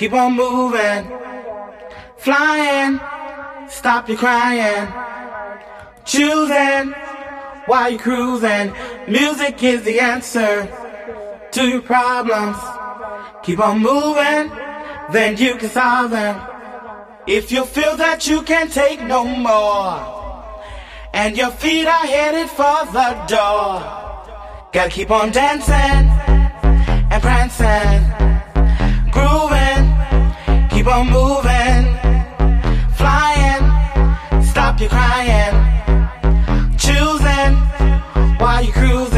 Keep on moving, flying, stop your crying, choosing while you're cruising. Music is the answer to your problems. Keep on moving, then you can solve them. If you feel that you can't take no more, and your feet are headed for the door, gotta keep on dancing and prancing keep on moving, flying, stop your crying, choosing. While you cruise.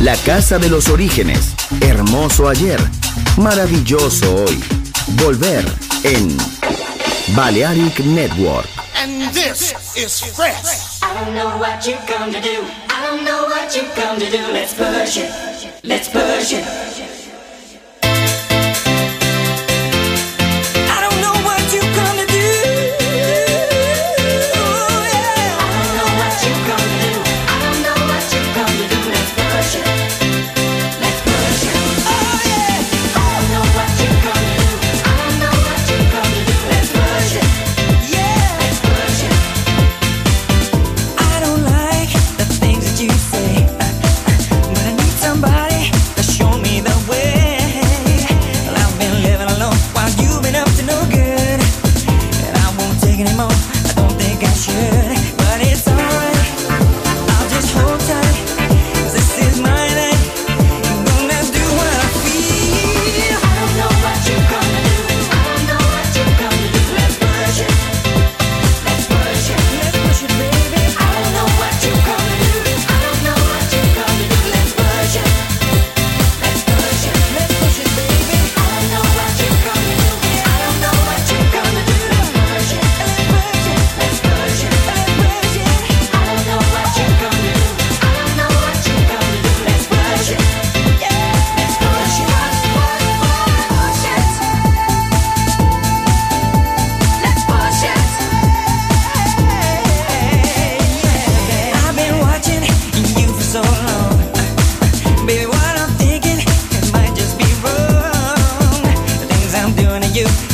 La casa de los orígenes. Hermoso ayer. Maravilloso hoy. Volver en Balearic Network. And this is fresh. I don't know what you're come to do. I don't know what you're come to do. Let's push it. Let's push it. you.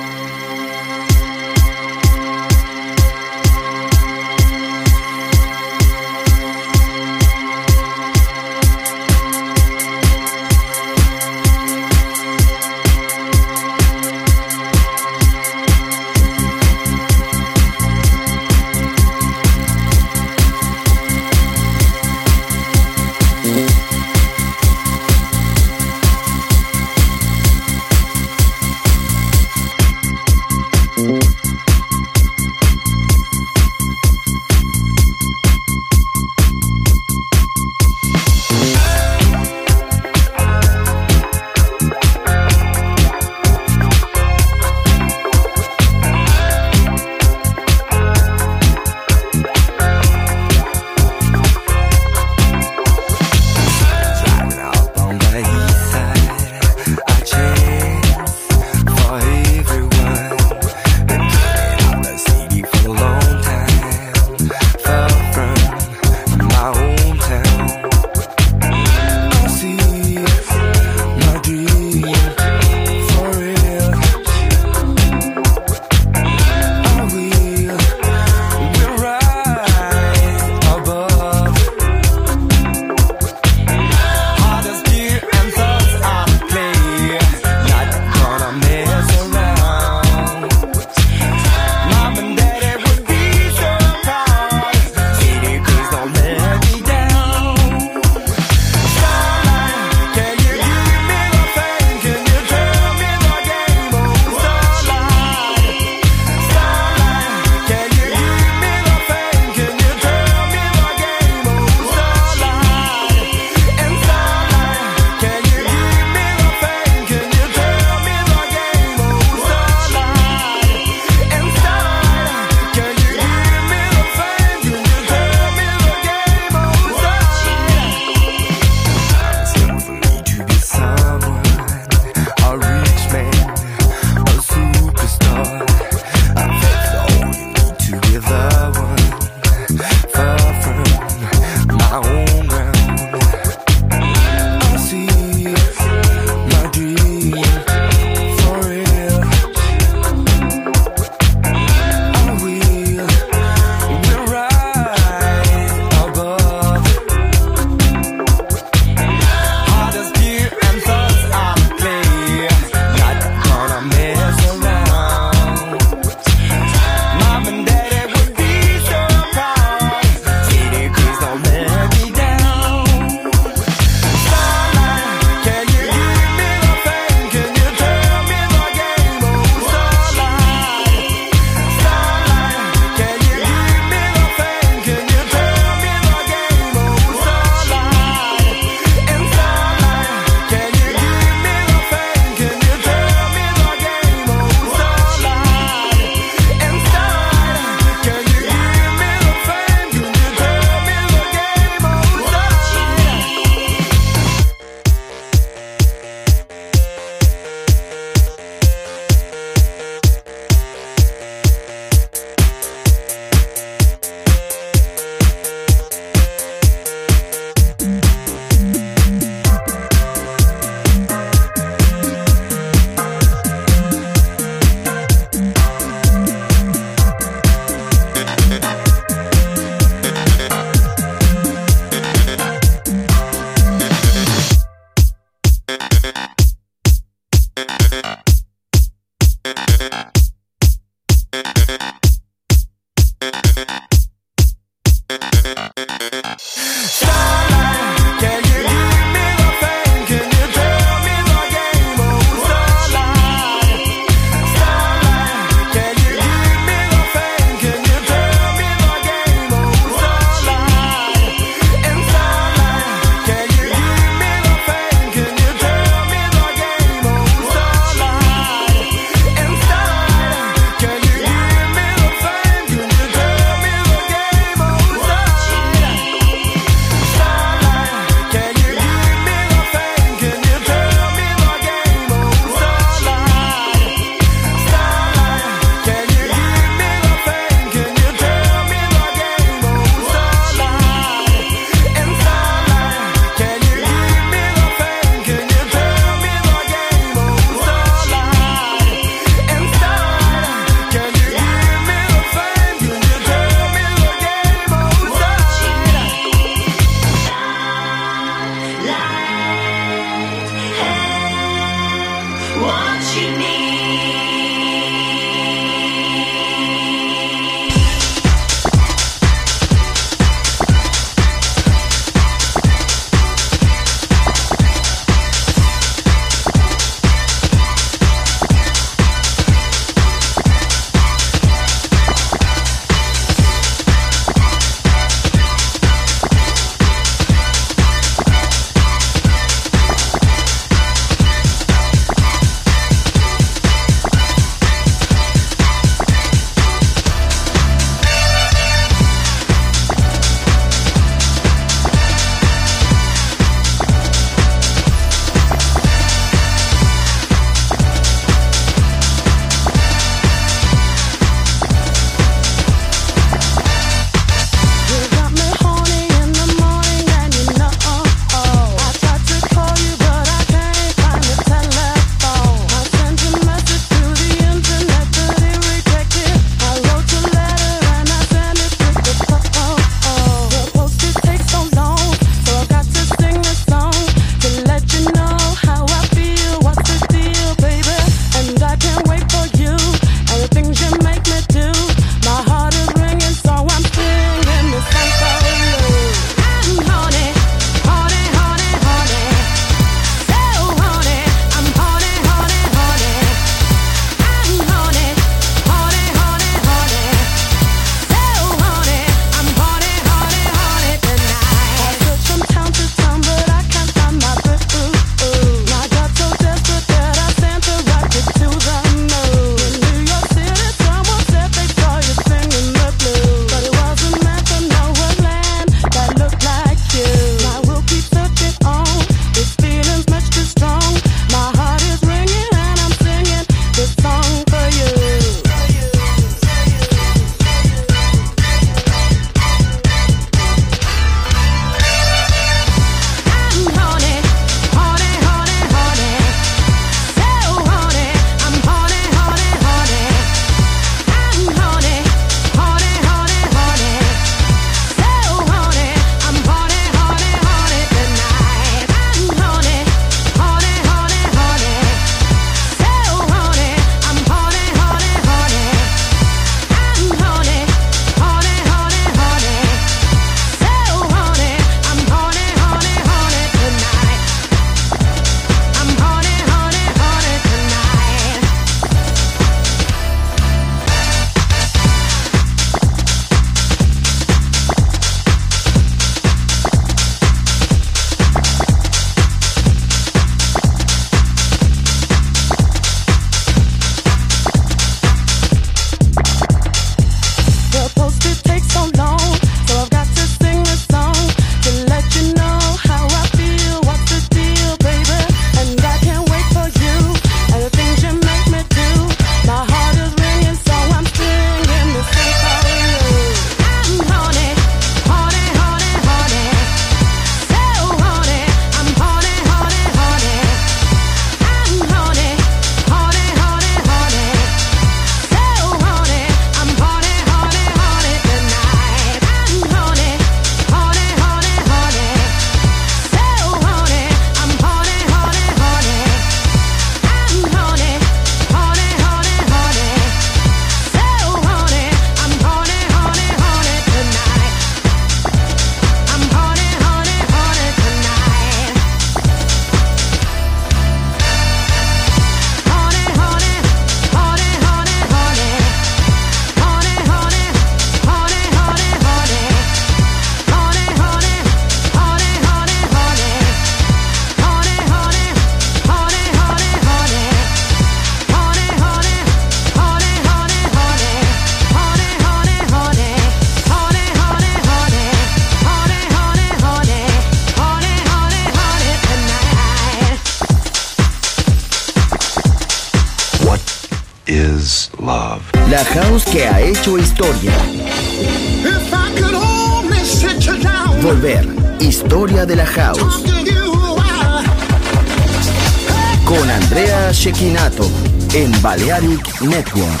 Balearic Network.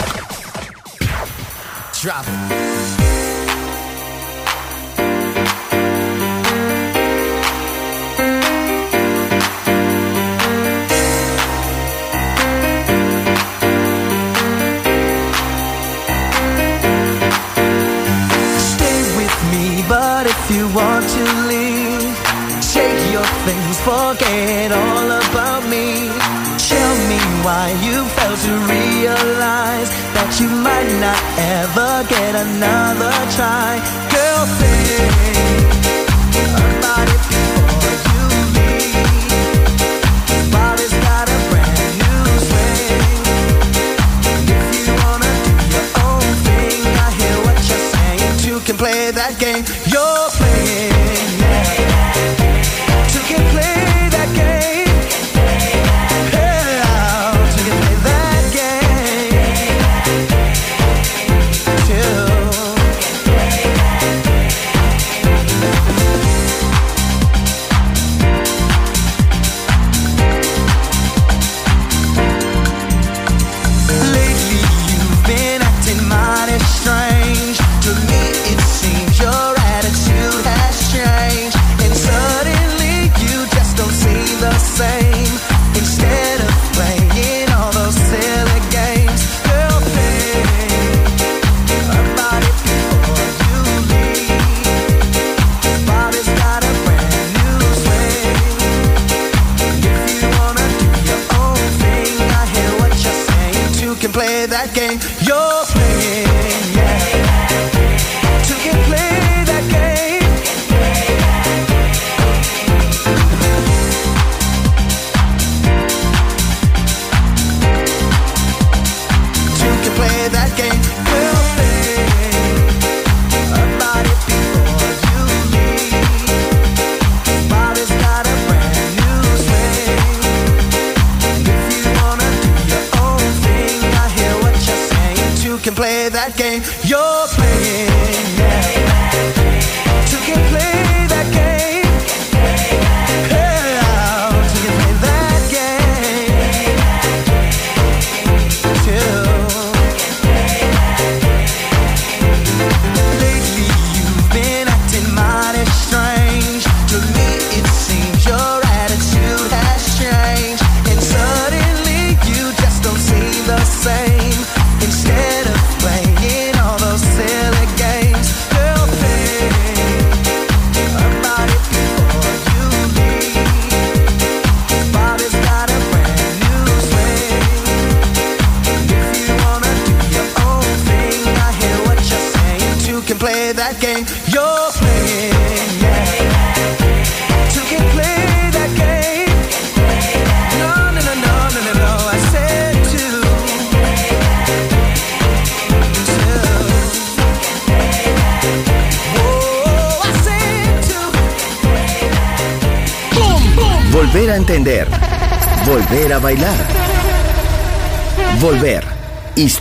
you want to leave. Shake your things, forget all about me why you fail to realize that you might not ever get another try. Girl, think about it before you leave. Body's got a brand new swing. If you wanna do your own thing, I hear what you're saying. Two can play that game. You're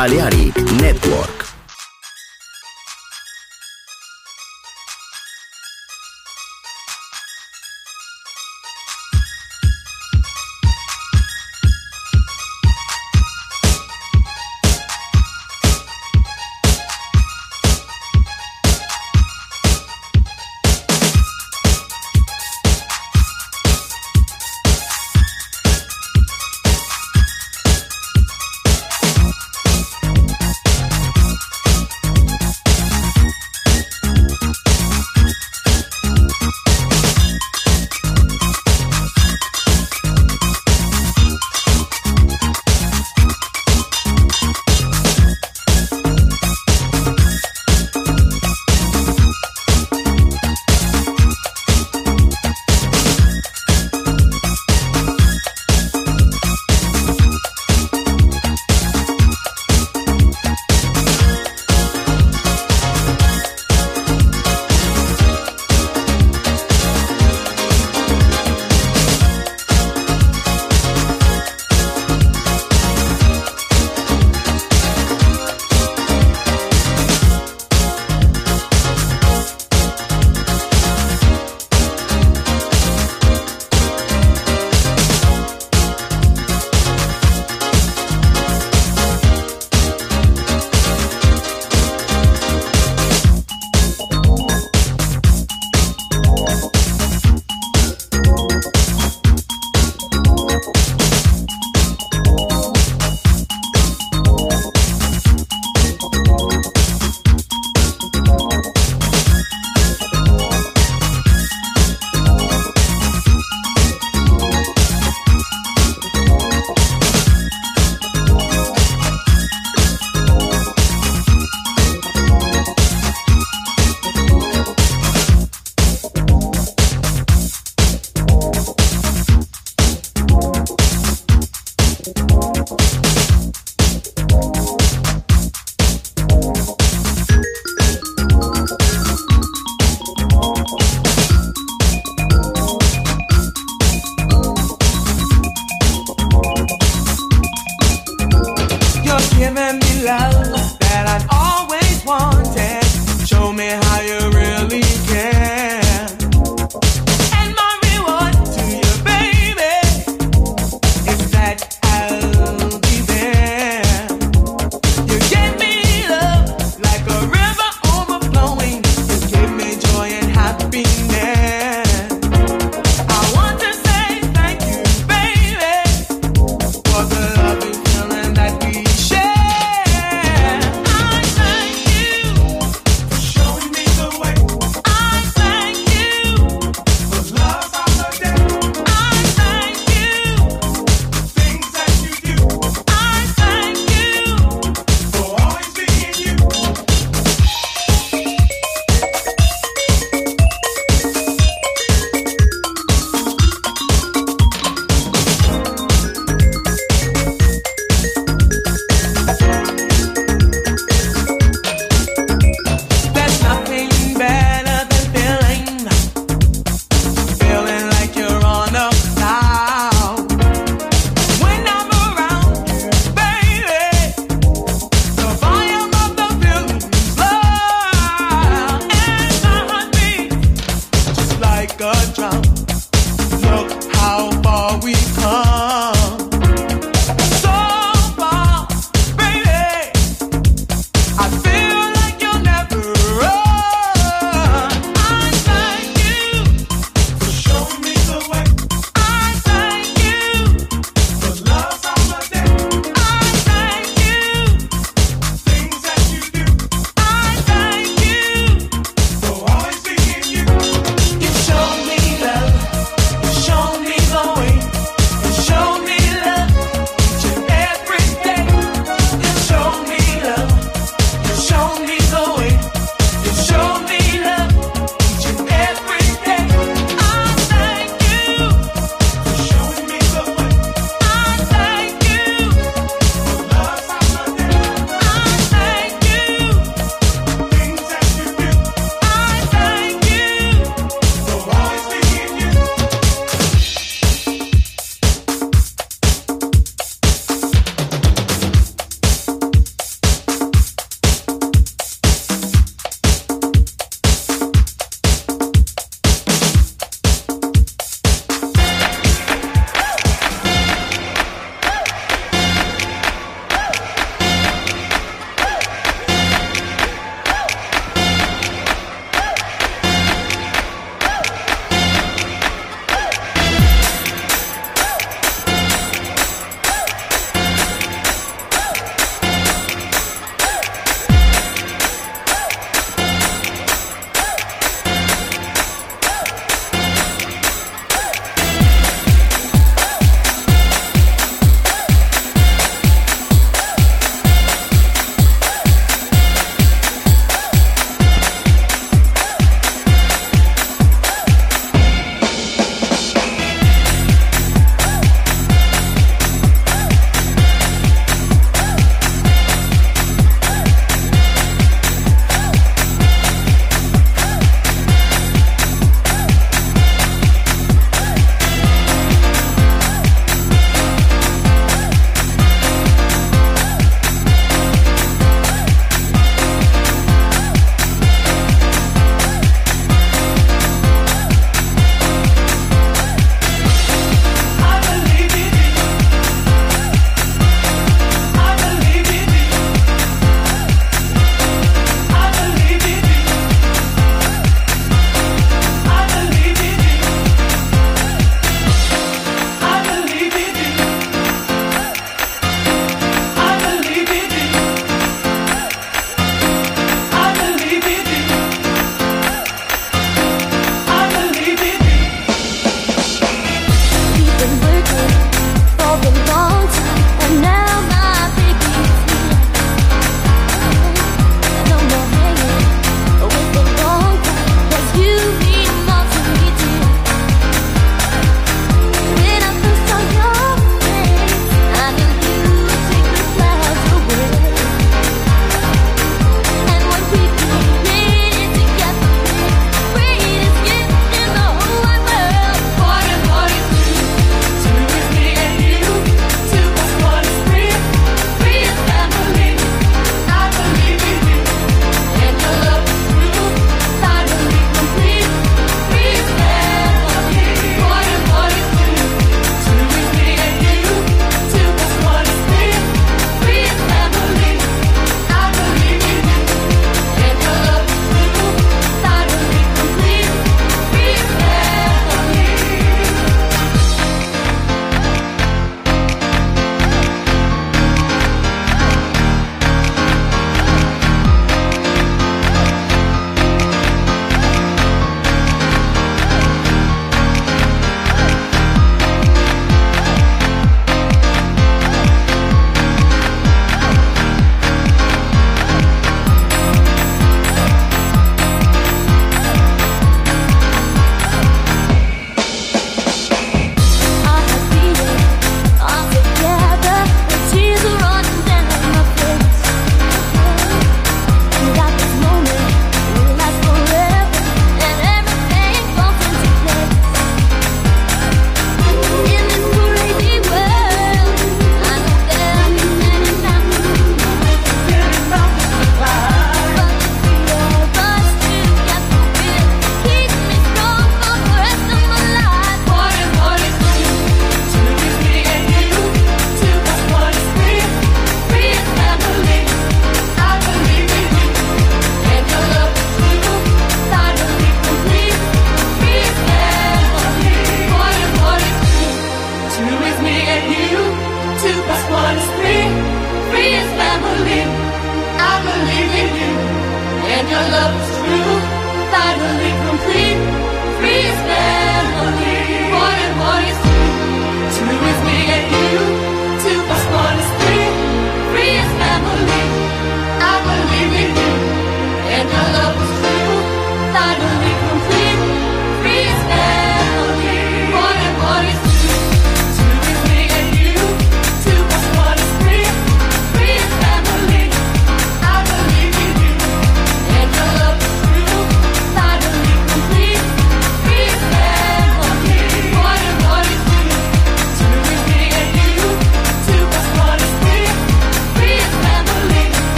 Balearic Network.